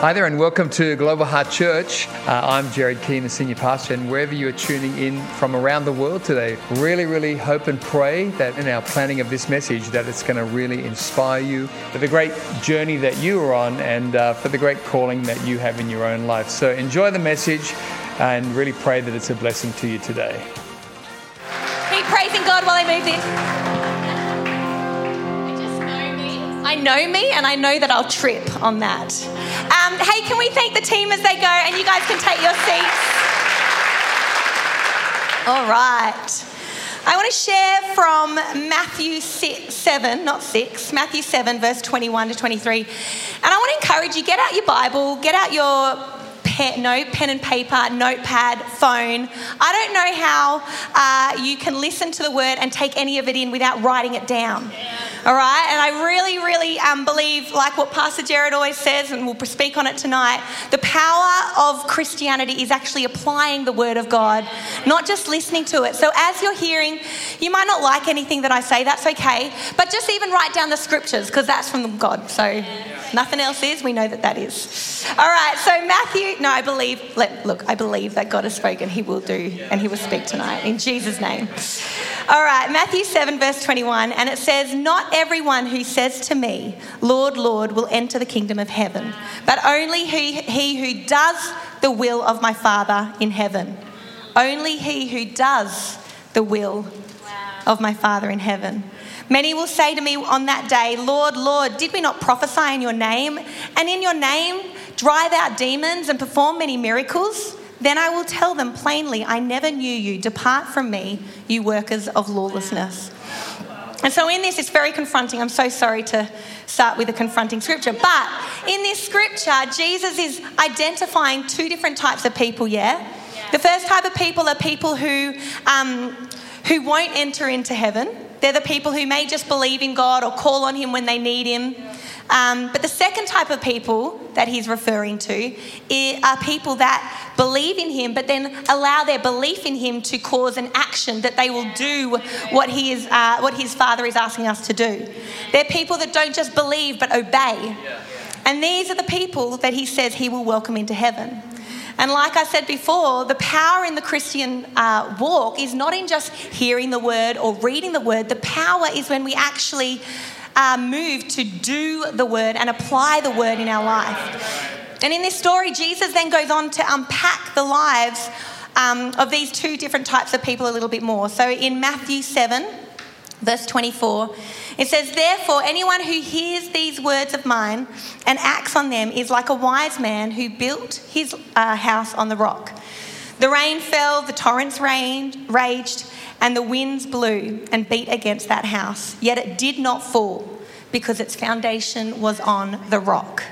Hi there, and welcome to Global Heart Church. Uh, I'm Jared Keane, the senior pastor, and wherever you are tuning in from around the world today, really, really hope and pray that in our planning of this message, that it's going to really inspire you for the great journey that you are on and uh, for the great calling that you have in your own life. So enjoy the message and really pray that it's a blessing to you today. Keep praising God while I move this. I just know me. I know me and I know that I'll trip on that. Um, hey, can we thank the team as they go and you guys can take your seats? All right. I want to share from Matthew 6, 7, not 6, Matthew 7, verse 21 to 23. And I want to encourage you get out your Bible, get out your pen, no pen and paper, notepad, phone. I don't know how uh, you can listen to the word and take any of it in without writing it down. All right, and I really, really um, believe, like what Pastor Jared always says, and we'll speak on it tonight, the power of Christianity is actually applying the Word of God, not just listening to it. So as you're hearing, you might not like anything that I say, that's okay, but just even write down the scriptures because that's from God. So nothing else is, we know that that is. All right, so Matthew, no, I believe, let, look, I believe that God has spoken, He will do, and He will speak tonight in Jesus' name. All right, Matthew 7, verse 21, and it says, Not everyone who says to me, Lord, Lord, will enter the kingdom of heaven, but only he, he who does the will of my Father in heaven. Only he who does the will of my Father in heaven. Many will say to me on that day, Lord, Lord, did we not prophesy in your name? And in your name drive out demons and perform many miracles? Then I will tell them plainly, I never knew you. Depart from me, you workers of lawlessness. And so, in this, it's very confronting. I'm so sorry to start with a confronting scripture. But in this scripture, Jesus is identifying two different types of people, yeah? The first type of people are people who, um, who won't enter into heaven. They're the people who may just believe in God or call on Him when they need Him. Um, but the second type of people that he's referring to are people that believe in him, but then allow their belief in him to cause an action that they will do what, he is, uh, what his father is asking us to do. They're people that don't just believe but obey. And these are the people that he says he will welcome into heaven. And like I said before, the power in the Christian uh, walk is not in just hearing the word or reading the word. The power is when we actually uh, moved to do the word and apply the word in our life. And in this story, Jesus then goes on to unpack the lives um, of these two different types of people a little bit more. So in Matthew 7, verse 24, it says, Therefore, anyone who hears these words of mine and acts on them is like a wise man who built his uh, house on the rock. The rain fell, the torrents rained, raged, and the winds blew and beat against that house, yet it did not fall because its foundation was on the rock.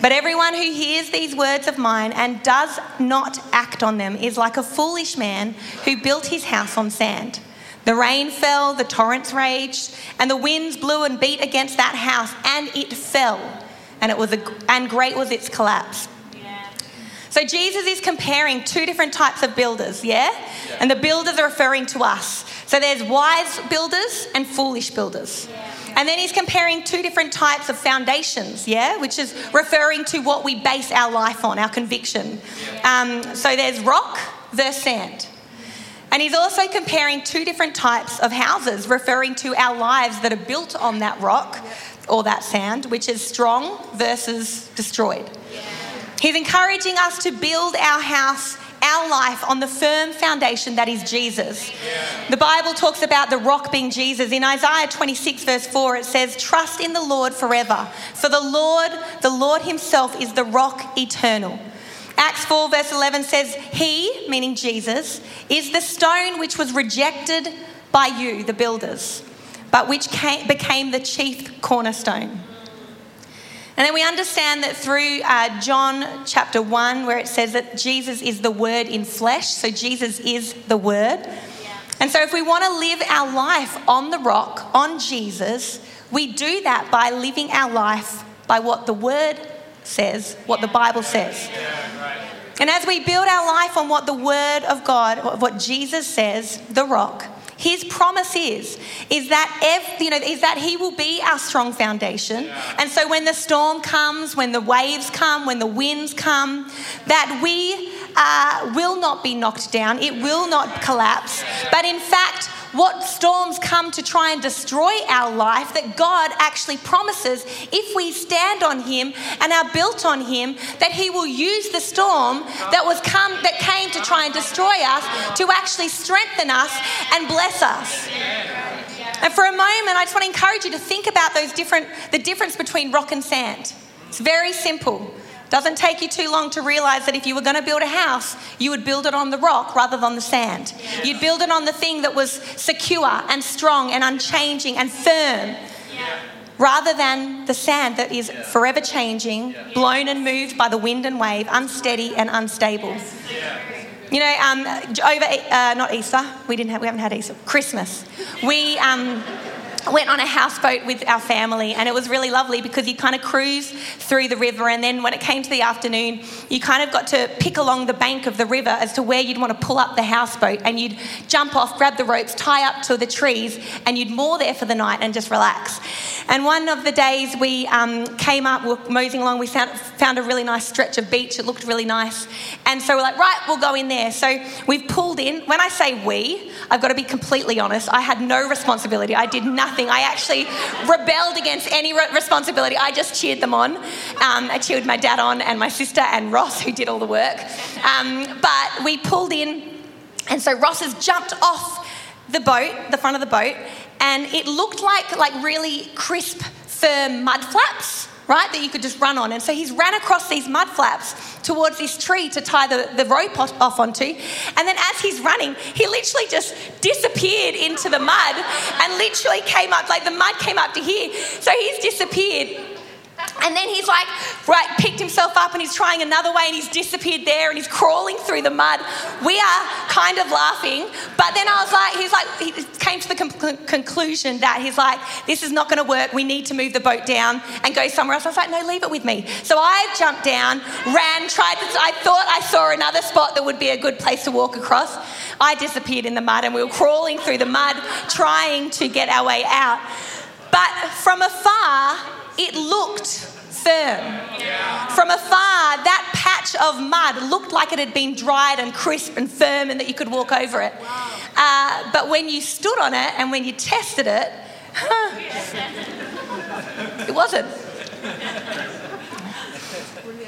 But everyone who hears these words of mine and does not act on them is like a foolish man who built his house on sand. The rain fell, the torrents raged, and the winds blew and beat against that house, and it fell, and it was a, and great was its collapse. So Jesus is comparing two different types of builders, yeah? yeah? And the builders are referring to us. So there's wise builders and foolish builders. Yeah. And then he's comparing two different types of foundations, yeah, which is referring to what we base our life on, our conviction. Um, so there's rock versus sand. And he's also comparing two different types of houses, referring to our lives that are built on that rock or that sand, which is strong versus destroyed. He's encouraging us to build our house, our life on the firm foundation that is Jesus. The Bible talks about the rock being Jesus. In Isaiah 26, verse 4, it says, Trust in the Lord forever, for the Lord, the Lord Himself, is the rock eternal. Acts 4, verse 11 says, He, meaning Jesus, is the stone which was rejected by you, the builders, but which came, became the chief cornerstone. And then we understand that through uh, John chapter 1, where it says that Jesus is the Word in flesh, so Jesus is the Word. And so if we want to live our life on the rock, on Jesus, we do that by living our life by what the Word says, what the Bible says. And as we build our life on what the Word of God, what Jesus says, the rock, his promise is is that ev- you know is that he will be our strong foundation. And so when the storm comes when the waves come when the winds come that we uh, will not be knocked down. It will not collapse. But in fact what storms come to try and destroy our life, that God actually promises if we stand on Him and are built on Him, that He will use the storm that was come that came to try and destroy us to actually strengthen us and bless us. And for a moment, I just want to encourage you to think about those different the difference between rock and sand. It's very simple. Doesn't take you too long to realize that if you were going to build a house, you would build it on the rock rather than the sand. You'd build it on the thing that was secure and strong and unchanging and firm. Rather than the sand that is forever changing, blown and moved by the wind and wave, unsteady and unstable. You know, um, over uh, not Easter, we didn't have, we haven't had Easter. Christmas, we um, went on a houseboat with our family and it was really lovely because you kind of cruise through the river and then when it came to the afternoon you kind of got to pick along the bank of the river as to where you'd want to pull up the houseboat and you'd jump off grab the ropes tie up to the trees and you'd moor there for the night and just relax. And one of the days we um, came up we were moseying along we found, found a really nice stretch of beach it looked really nice and so we're like right we'll go in there. So we've pulled in. When i say we i've got to be completely honest i had no responsibility. I did nothing nothing. I actually rebelled against any re- responsibility. I just cheered them on. Um, I cheered my dad on and my sister and Ross, who did all the work. Um, but we pulled in, and so Ross has jumped off the boat, the front of the boat, and it looked like like really crisp, firm mud flaps right, that you could just run on. And so he's ran across these mud flaps towards this tree to tie the, the rope off onto. And then as he's running, he literally just disappeared into the mud and literally came up, like the mud came up to here. So he's disappeared. And then he's like, right, picked himself up and he's trying another way and he's disappeared there and he's crawling through the mud. We are kind of laughing, but then I was like, he's like, he came to the com- conclusion that he's like, this is not going to work. We need to move the boat down and go somewhere else. I was like, no, leave it with me. So I jumped down, ran, tried to, I thought I saw another spot that would be a good place to walk across. I disappeared in the mud and we were crawling through the mud trying to get our way out. But from afar, it looked firm. From afar, that patch of mud looked like it had been dried and crisp and firm and that you could walk over it. Uh, but when you stood on it and when you tested it, huh, it wasn't.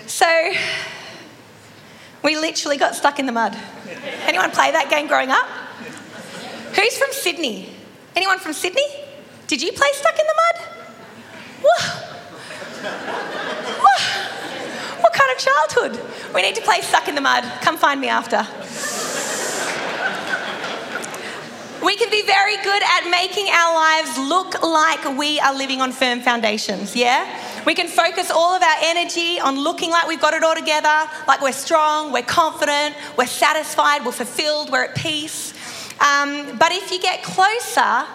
So we literally got stuck in the mud. Anyone play that game growing up? Who's from Sydney? Anyone from Sydney? Did you play Stuck in the Mud? What What kind of childhood? We need to play Stuck in the Mud. Come find me after. We can be very good at making our lives look like we are living on firm foundations, yeah? We can focus all of our energy on looking like we've got it all together, like we're strong, we're confident, we're satisfied, we're fulfilled, we're at peace. Um, but if you get closer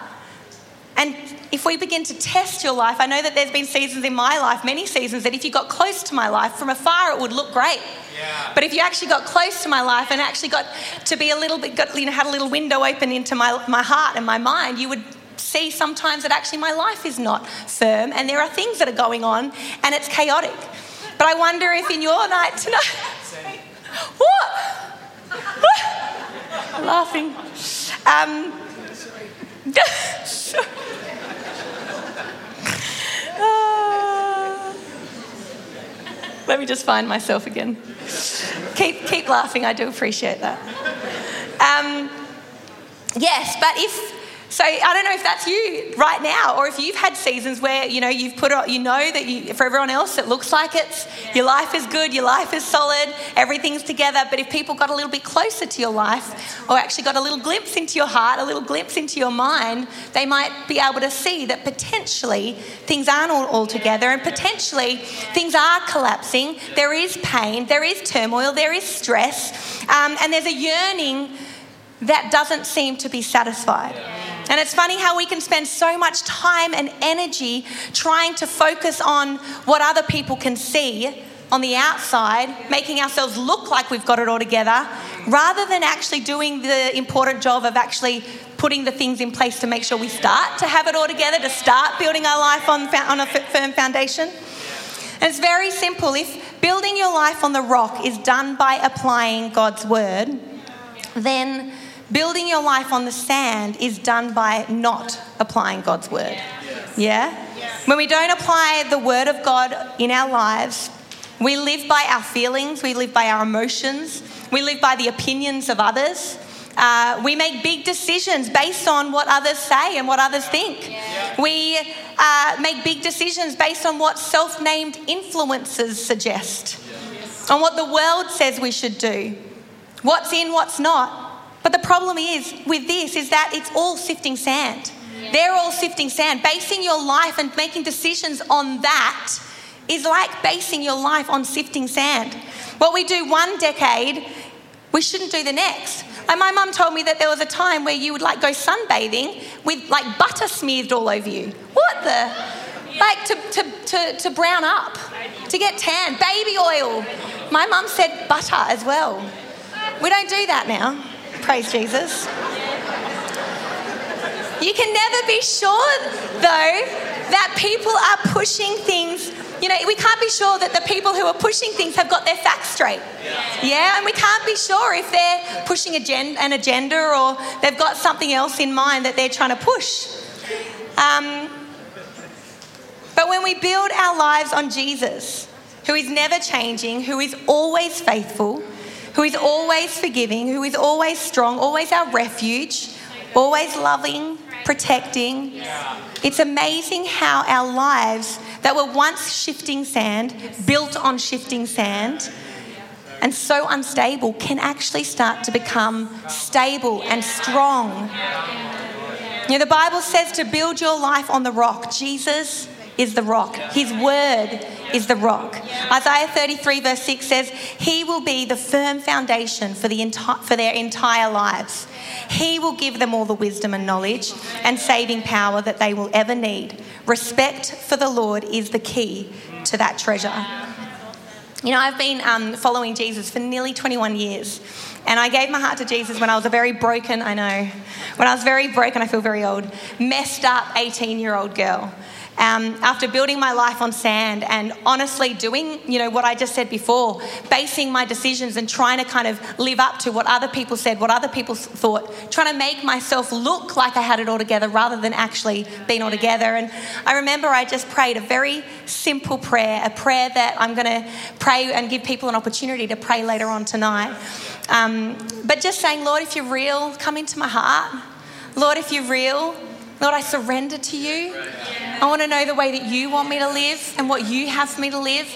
and if we begin to test your life, I know that there's been seasons in my life, many seasons, that if you got close to my life, from afar it would look great. Yeah. But if you actually got close to my life and actually got to be a little bit, got, you know, had a little window open into my, my heart and my mind, you would see sometimes that actually my life is not firm and there are things that are going on and it's chaotic. But I wonder if in your night tonight, what? Laughing. Um, Let me just find myself again. keep, keep laughing, I do appreciate that. Um, yes, but if so I don't know if that's you right now, or if you've had seasons where you know you've put you know that you, for everyone else it looks like it's your life is good, your life is solid, everything's together. But if people got a little bit closer to your life, or actually got a little glimpse into your heart, a little glimpse into your mind, they might be able to see that potentially things aren't all, all together, and potentially things are collapsing. There is pain, there is turmoil, there is stress, um, and there's a yearning that doesn't seem to be satisfied. And it's funny how we can spend so much time and energy trying to focus on what other people can see on the outside, making ourselves look like we've got it all together, rather than actually doing the important job of actually putting the things in place to make sure we start to have it all together, to start building our life on, on a firm foundation. And it's very simple. If building your life on the rock is done by applying God's word, then building your life on the sand is done by not applying God's word. Yeah? When we don't apply the word of God in our lives, we live by our feelings, we live by our emotions, we live by the opinions of others. Uh, we make big decisions based on what others say and what others think. We uh, make big decisions based on what self named influencers suggest, on what the world says we should do, what's in, what's not. But the problem is with this is that it's all sifting sand. They're all sifting sand. Basing your life and making decisions on that is like basing your life on sifting sand. What we do one decade, we shouldn't do the next. Like my mum told me that there was a time where you would like go sunbathing with like butter smeared all over you. What the? Like to, to, to, to brown up, to get tan, baby oil. My mum said butter as well. We don't do that now. Praise Jesus. You can never be sure, though, that people are pushing things you know, we can't be sure that the people who are pushing things have got their facts straight. Yeah, yeah? and we can't be sure if they're pushing an agenda or they've got something else in mind that they're trying to push. Um, but when we build our lives on Jesus, who is never changing, who is always faithful, who is always forgiving, who is always strong, always our refuge, always loving, protecting. It's amazing how our lives that were once shifting sand, built on shifting sand, and so unstable, can actually start to become stable and strong. You know, the Bible says to build your life on the rock. Jesus is the rock. His word is the rock. Isaiah 33, verse 6 says, He will be the firm foundation for, the enti- for their entire lives. He will give them all the wisdom and knowledge and saving power that they will ever need. Respect for the Lord is the key to that treasure. You know, I've been um, following Jesus for nearly 21 years. And I gave my heart to Jesus when I was a very broken, I know, when I was very broken, I feel very old, messed up 18 year old girl um, after building my life on sand and honestly doing, you know, what I just said before, basing my decisions and trying to kind of live up to what other people said, what other people thought, trying to make myself look like I had it all together rather than actually being all together. And I remember I just prayed a very simple prayer, a prayer that I'm going to pray and give people an opportunity to pray later on tonight. Um, but just saying, Lord, if you're real, come into my heart. Lord, if you're real, Lord, I surrender to you. I want to know the way that you want me to live and what you have for me to live.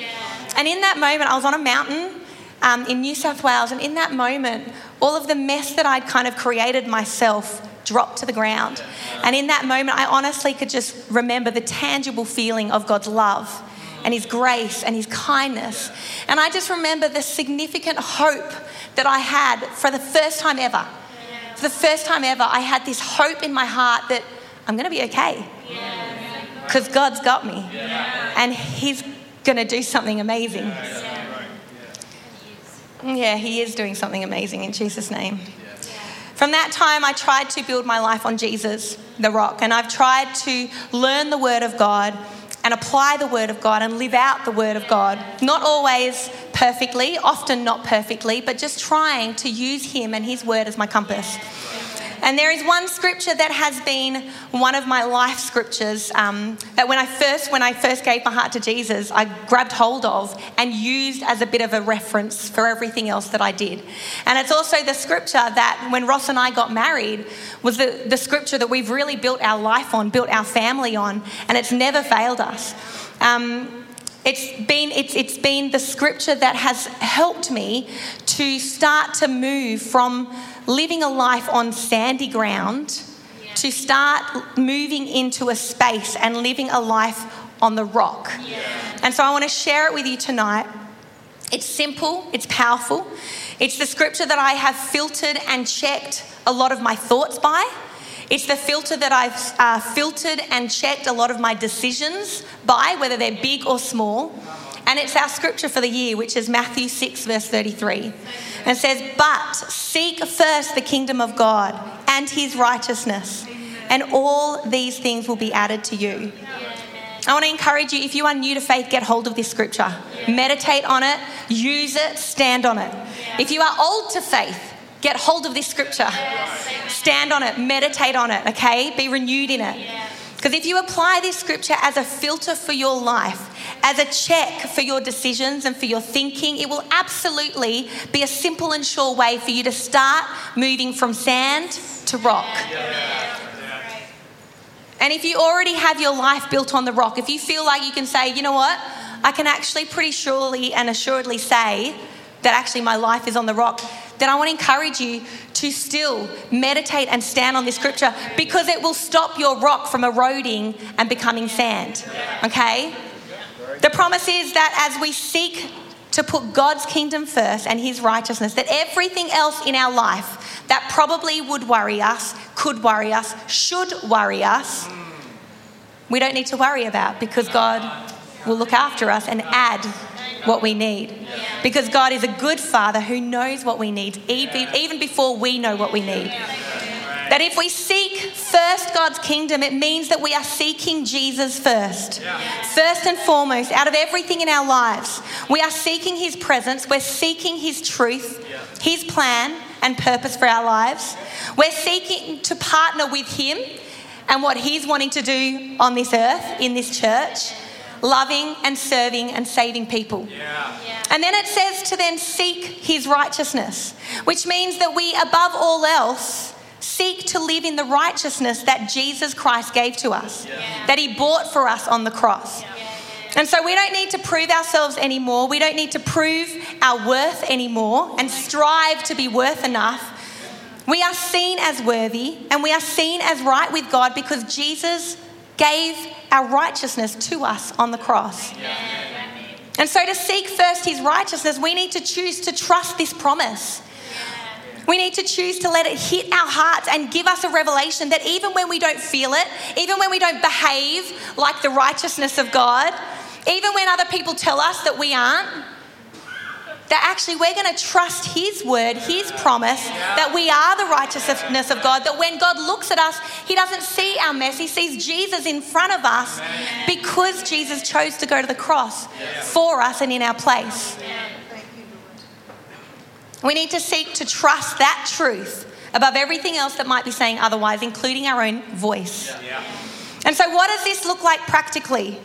And in that moment, I was on a mountain um, in New South Wales, and in that moment, all of the mess that I'd kind of created myself dropped to the ground. And in that moment, I honestly could just remember the tangible feeling of God's love and His grace and His kindness. And I just remember the significant hope that I had for the first time ever. For the first time ever, I had this hope in my heart that I'm going to be okay. Because God's got me. And He's going to do something amazing. Yeah, He is doing something amazing in Jesus' name. From that time, I tried to build my life on Jesus, the rock, and I've tried to learn the Word of God and apply the Word of God and live out the Word of God. Not always perfectly, often not perfectly, but just trying to use Him and His Word as my compass. And there is one scripture that has been one of my life scriptures um, that when I first when I first gave my heart to Jesus, I grabbed hold of and used as a bit of a reference for everything else that I did. And it's also the scripture that when Ross and I got married was the, the scripture that we've really built our life on, built our family on, and it's never failed us. Um, it's been, it's, it's been the scripture that has helped me to start to move from living a life on sandy ground to start moving into a space and living a life on the rock. And so I want to share it with you tonight. It's simple, it's powerful. It's the scripture that I have filtered and checked a lot of my thoughts by. It's the filter that I've uh, filtered and checked a lot of my decisions by, whether they're big or small. And it's our scripture for the year, which is Matthew 6, verse 33. And says, But seek first the kingdom of God and his righteousness, and all these things will be added to you. I want to encourage you, if you are new to faith, get hold of this scripture. Meditate on it, use it, stand on it. If you are old to faith, get hold of this scripture. Stand on it, meditate on it, okay? Be renewed in it. Because if you apply this scripture as a filter for your life, as a check for your decisions and for your thinking, it will absolutely be a simple and sure way for you to start moving from sand to rock. And if you already have your life built on the rock, if you feel like you can say, you know what, I can actually pretty surely and assuredly say that actually my life is on the rock, then I want to encourage you to still meditate and stand on this scripture because it will stop your rock from eroding and becoming sand. Okay? The promise is that as we seek to put God's kingdom first and his righteousness, that everything else in our life that probably would worry us, could worry us, should worry us, we don't need to worry about because God will look after us and add what we need. Because God is a good Father who knows what we need, even before we know what we need. That if we seek first God's kingdom, it means that we are seeking Jesus first. First and foremost, out of everything in our lives, we are seeking His presence, we're seeking His truth, His plan and purpose for our lives. We're seeking to partner with Him and what He's wanting to do on this earth, in this church loving and serving and saving people. Yeah. Yeah. And then it says to then seek his righteousness, which means that we, above all else, seek to live in the righteousness that Jesus Christ gave to us, yeah. that he bought for us on the cross. And so we don't need to prove ourselves anymore. We don't need to prove our worth anymore and strive to be worth enough. We are seen as worthy and we are seen as right with God because Jesus gave our righteousness to us on the cross. And so, to seek first his righteousness, we need to choose to trust this promise. We need to choose to let it hit our hearts and give us a revelation that even when we don't feel it, even when we don't behave like the righteousness of God, even when other people tell us that we aren't, that actually we're going to trust His word, His promise, that we are the righteousness of God, that when God looks at us, He doesn't see our mess, He sees Jesus in front of us because Jesus chose to go to the cross for us and in our place. We need to seek to trust that truth above everything else that might be saying otherwise, including our own voice. And so, what does this look like practically?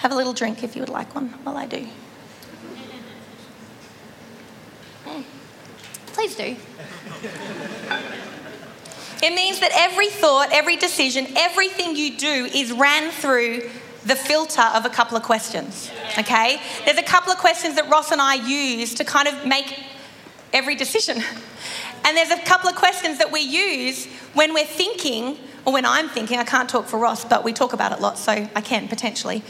Have a little drink if you would like one while I do. Please do. It means that every thought, every decision, everything you do is ran through the filter of a couple of questions. Okay? There's a couple of questions that Ross and I use to kind of make every decision. And there's a couple of questions that we use when we're thinking, or when I'm thinking, I can't talk for Ross, but we talk about it a lot, so I can potentially.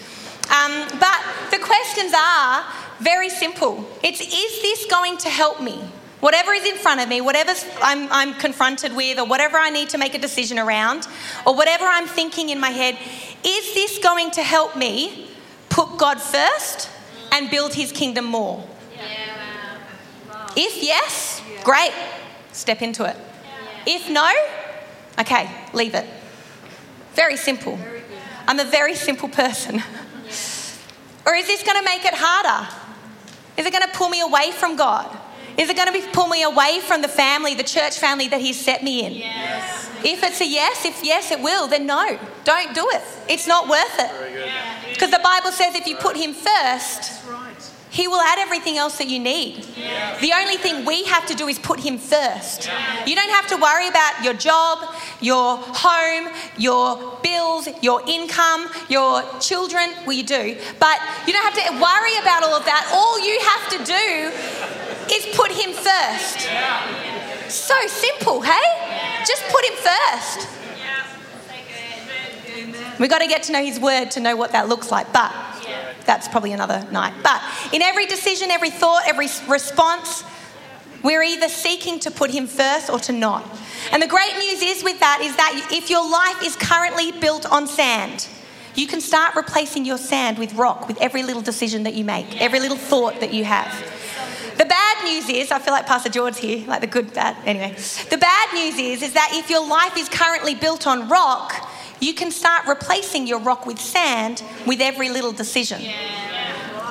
Um, but the questions are very simple. It's is this going to help me? Whatever is in front of me, whatever I'm, I'm confronted with, or whatever I need to make a decision around, or whatever I'm thinking in my head, is this going to help me put God first and build his kingdom more? If yes, great, step into it. If no, okay, leave it. Very simple. I'm a very simple person. or is this going to make it harder? Is it going to pull me away from God? Is it going to be pull me away from the family, the church family that He's set me in? Yes. If it's a yes, if yes it will, then no, don't do it. It's not worth it. Because the Bible says if you put Him first, he will add everything else that you need. Yeah. The only thing we have to do is put Him first. Yeah. You don't have to worry about your job, your home, your bills, your income, your children. Well, you do, but you don't have to worry about all of that. All you have to do is put Him first. Yeah. So simple, hey? Just put Him first. We've got to get to know His Word to know what that looks like. But that's probably another night. But in every decision, every thought, every response, we're either seeking to put him first or to not. And the great news is with that is that if your life is currently built on sand, you can start replacing your sand with rock with every little decision that you make, every little thought that you have. The bad news is, I feel like Pastor George here, like the good bad. Anyway, the bad news is, is that if your life is currently built on rock, you can start replacing your rock with sand with every little decision.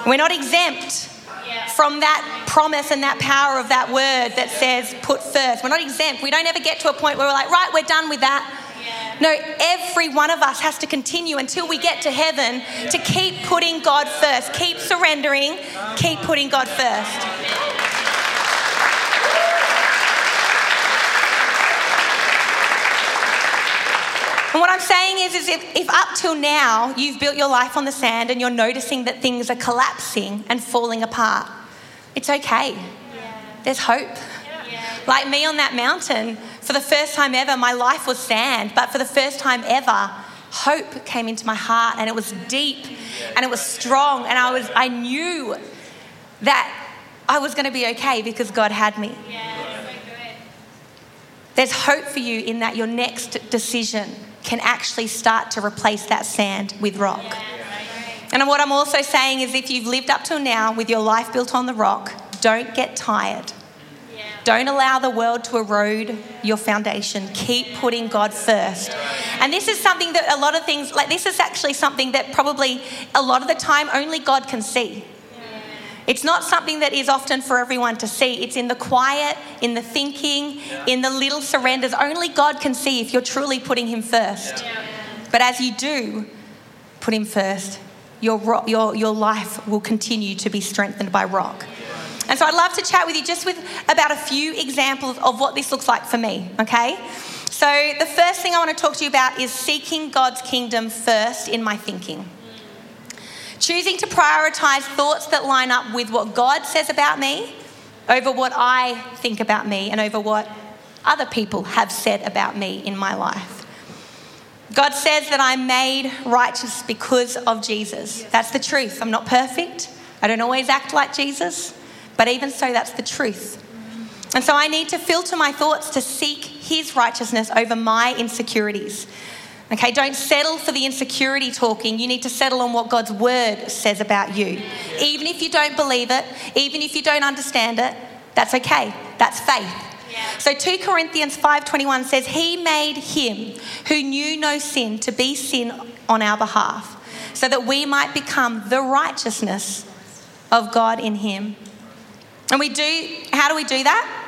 We're not exempt from that promise and that power of that word that says put first. We're not exempt. We don't ever get to a point where we're like, right, we're done with that. No, every one of us has to continue until we get to heaven to keep putting God first, keep surrendering, keep putting God first. And what I'm saying is, is if, if up till now you've built your life on the sand and you're noticing that things are collapsing and falling apart, it's okay. Yeah. There's hope. Yeah. Like me on that mountain, for the first time ever, my life was sand, but for the first time ever, hope came into my heart and it was deep and it was strong and I was I knew that I was going to be okay because God had me. Yeah, There's hope for you in that your next decision can actually start to replace that sand with rock. And what I'm also saying is if you've lived up till now with your life built on the rock, don't get tired. Don't allow the world to erode your foundation. Keep putting God first. And this is something that a lot of things, like this is actually something that probably a lot of the time only God can see. It's not something that is often for everyone to see. It's in the quiet, in the thinking, in the little surrenders. Only God can see if you're truly putting Him first. But as you do put Him first, your, your, your life will continue to be strengthened by rock. And so I'd love to chat with you just with about a few examples of what this looks like for me, okay? So the first thing I want to talk to you about is seeking God's kingdom first in my thinking. Choosing to prioritize thoughts that line up with what God says about me over what I think about me and over what other people have said about me in my life. God says that I'm made righteous because of Jesus. That's the truth. I'm not perfect. I don't always act like Jesus, but even so, that's the truth. And so I need to filter my thoughts to seek His righteousness over my insecurities. Okay, don't settle for the insecurity talking. You need to settle on what God's word says about you. Even if you don't believe it, even if you don't understand it, that's okay. That's faith. So 2 Corinthians 5:21 says he made him who knew no sin to be sin on our behalf so that we might become the righteousness of God in him. And we do how do we do that?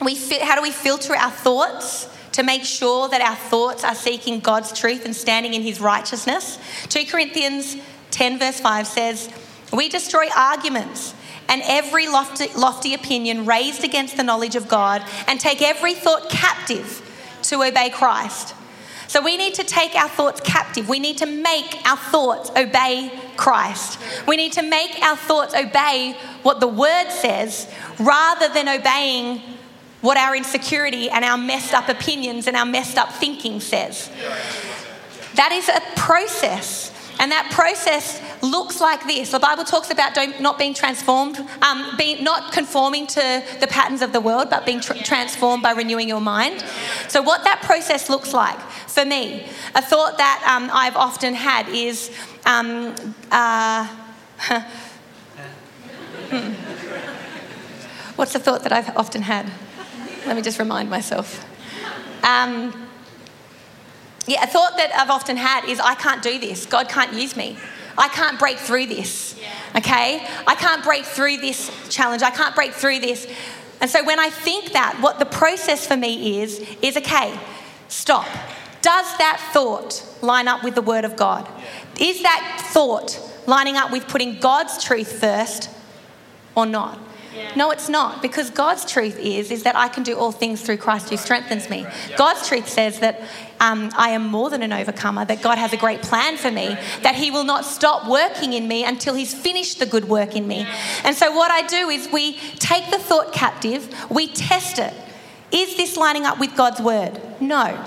We fit. how do we filter our thoughts? To make sure that our thoughts are seeking God's truth and standing in his righteousness. 2 Corinthians 10, verse 5 says, We destroy arguments and every lofty, lofty opinion raised against the knowledge of God and take every thought captive to obey Christ. So we need to take our thoughts captive. We need to make our thoughts obey Christ. We need to make our thoughts obey what the word says rather than obeying what our insecurity and our messed up opinions and our messed up thinking says. That is a process. And that process looks like this. The Bible talks about not being transformed, um, being, not conforming to the patterns of the world, but being tr- transformed by renewing your mind. So, what that process looks like for me, a thought that um, I've often had is um, uh, hmm. what's the thought that I've often had? Let me just remind myself. Um, yeah, a thought that I've often had is I can't do this. God can't use me. I can't break through this. Okay? I can't break through this challenge. I can't break through this. And so when I think that, what the process for me is, is okay, stop. Does that thought line up with the Word of God? Is that thought lining up with putting God's truth first or not? No, it's not, because God's truth is is that I can do all things through Christ who strengthens me. God's truth says that um, I am more than an overcomer, that God has a great plan for me, that He will not stop working in me until He's finished the good work in me. And so, what I do is we take the thought captive, we test it. Is this lining up with God's word? No.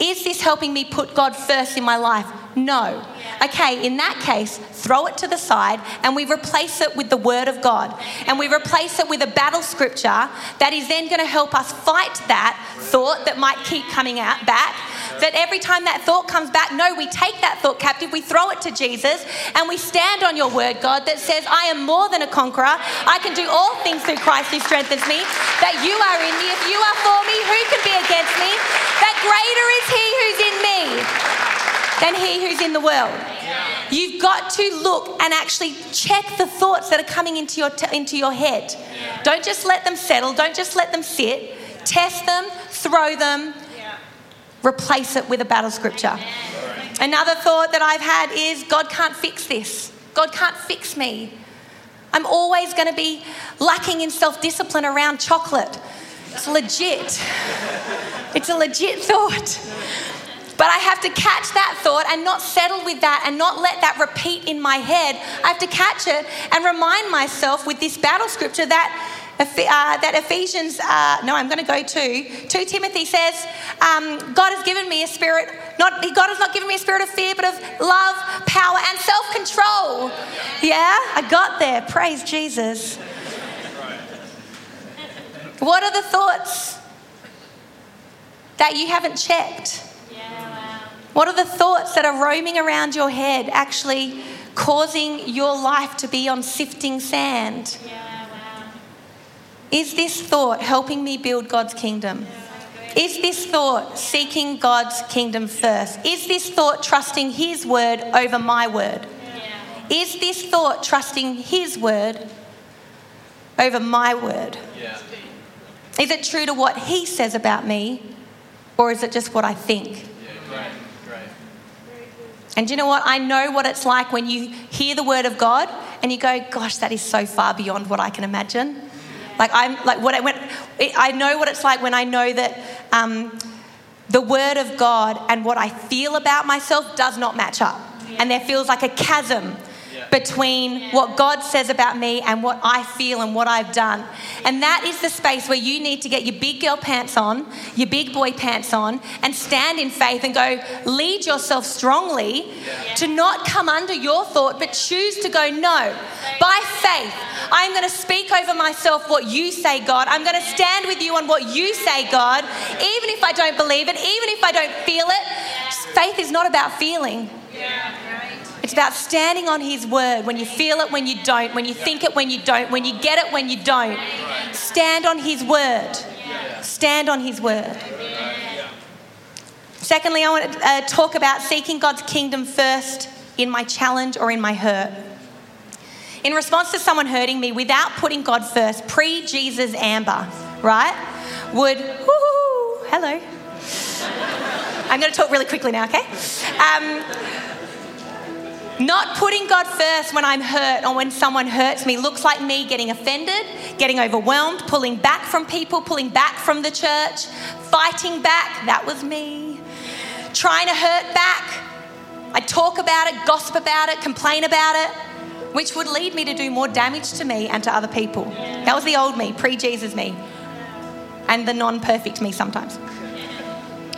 Is this helping me put God first in my life? No. Okay, in that case, throw it to the side and we replace it with the Word of God. And we replace it with a battle scripture that is then going to help us fight that thought that might keep coming out back that every time that thought comes back, no, we take that thought captive, we throw it to Jesus, and we stand on your word, God, that says, I am more than a conqueror. I can do all things through Christ who strengthens me. That you are in me. If you are for me, who can be against me? That greater is he who's in me than he who's in the world. You've got to look and actually check the thoughts that are coming into your, t- into your head. Don't just let them settle, don't just let them sit. Test them, throw them, replace it with a battle scripture. Another thought that I've had is God can't fix this. God can't fix me. I'm always going to be lacking in self discipline around chocolate. It's legit. It's a legit thought. But I have to catch that thought and not settle with that and not let that repeat in my head. I have to catch it and remind myself with this battle scripture that uh, that Ephesians, uh, no, I'm going to go to. 2 Timothy says, um, God has given me a spirit, not, God has not given me a spirit of fear, but of love, power, and self control. Yeah, I got there. Praise Jesus. What are the thoughts that you haven't checked? What are the thoughts that are roaming around your head actually causing your life to be on sifting sand? Is this thought helping me build God's kingdom? Is this thought seeking God's kingdom first? Is this thought trusting His word over my word? Is this thought trusting His word over my word? Is it true to what He says about me, or is it just what I think? And you know what? I know what it's like when you hear the word of God and you go, gosh, that is so far beyond what I can imagine. Like I'm like what I went. I know what it's like when I know that um, the word of God and what I feel about myself does not match up, and there feels like a chasm between what God says about me and what I feel and what I've done. And that is the space where you need to get your big girl pants on, your big boy pants on, and stand in faith and go lead yourself strongly to not come under your thought, but choose to go, no, by faith. I'm going to speak over myself what you say, God. I'm going to stand with you on what you say, God, even if I don't believe it, even if I don't feel it. Faith is not about feeling. It's about standing on His word when you feel it, when you don't, when you think it, when you don't, when you get it, when you don't. Stand on His word. Stand on His word. Secondly, I want to uh, talk about seeking God's kingdom first in my challenge or in my hurt. In response to someone hurting me without putting God first, pre Jesus Amber, right, would, hello. I'm going to talk really quickly now, okay? Um, not putting God first when I'm hurt or when someone hurts me looks like me getting offended, getting overwhelmed, pulling back from people, pulling back from the church, fighting back. That was me. Trying to hurt back. I talk about it, gossip about it, complain about it, which would lead me to do more damage to me and to other people. That was the old me, pre Jesus me, and the non perfect me sometimes.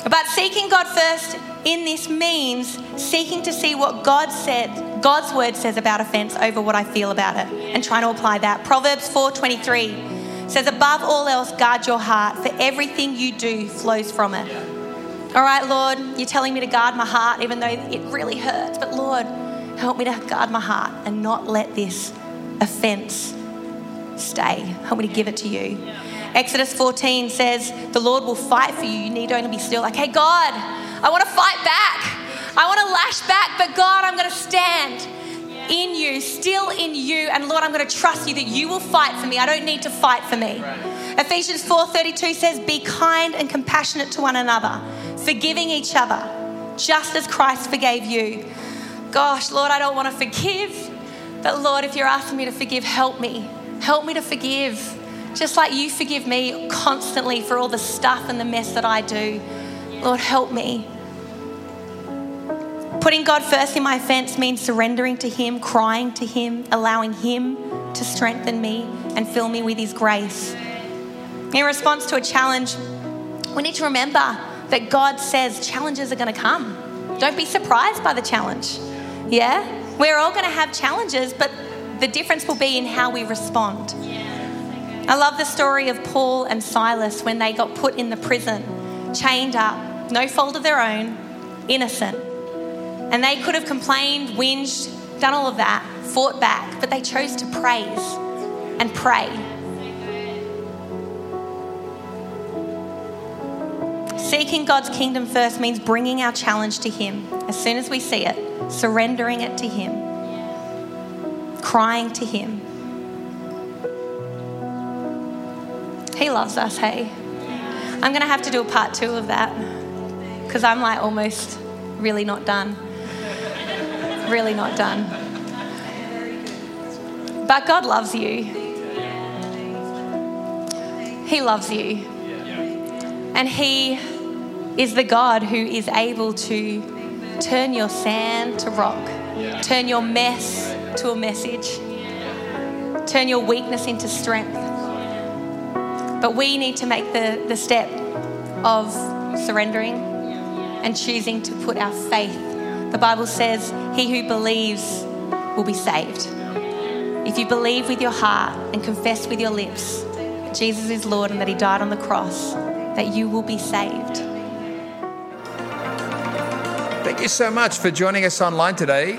But seeking God first in this means seeking to see what God said, God's word says about offense over what I feel about it and trying to apply that. Proverbs 4:23 says above all else guard your heart for everything you do flows from it. All right, Lord, you're telling me to guard my heart even though it really hurts, but Lord, help me to guard my heart and not let this offense stay. Help me to give it to you. Exodus 14 says, The Lord will fight for you. You need only be still. Like, hey, God, I want to fight back. I want to lash back, but God, I'm going to stand in you, still in you. And Lord, I'm going to trust you that you will fight for me. I don't need to fight for me. Right. Ephesians 4:32 says, "Be kind and compassionate to one another, forgiving each other, just as Christ forgave you." Gosh, Lord, I don't want to forgive. But Lord, if you're asking me to forgive, help me. Help me to forgive. Just like you forgive me constantly for all the stuff and the mess that I do. Lord, help me. Putting God first in my offense means surrendering to Him, crying to Him, allowing Him to strengthen me and fill me with His grace. In response to a challenge, we need to remember that God says challenges are going to come. Don't be surprised by the challenge. Yeah? We're all going to have challenges, but the difference will be in how we respond. I love the story of Paul and Silas when they got put in the prison, chained up, no fault of their own, innocent. And they could have complained, whinged, done all of that, fought back, but they chose to praise and pray. Seeking God's kingdom first means bringing our challenge to Him as soon as we see it, surrendering it to Him, crying to Him. He loves us, hey? I'm going to have to do a part two of that because I'm like almost really not done. Really not done. But God loves you. He loves you. And He is the God who is able to turn your sand to rock, turn your mess to a message, turn your weakness into strength. But we need to make the, the step of surrendering and choosing to put our faith. The Bible says, He who believes will be saved. If you believe with your heart and confess with your lips that Jesus is Lord and that He died on the cross, that you will be saved. Thank you so much for joining us online today.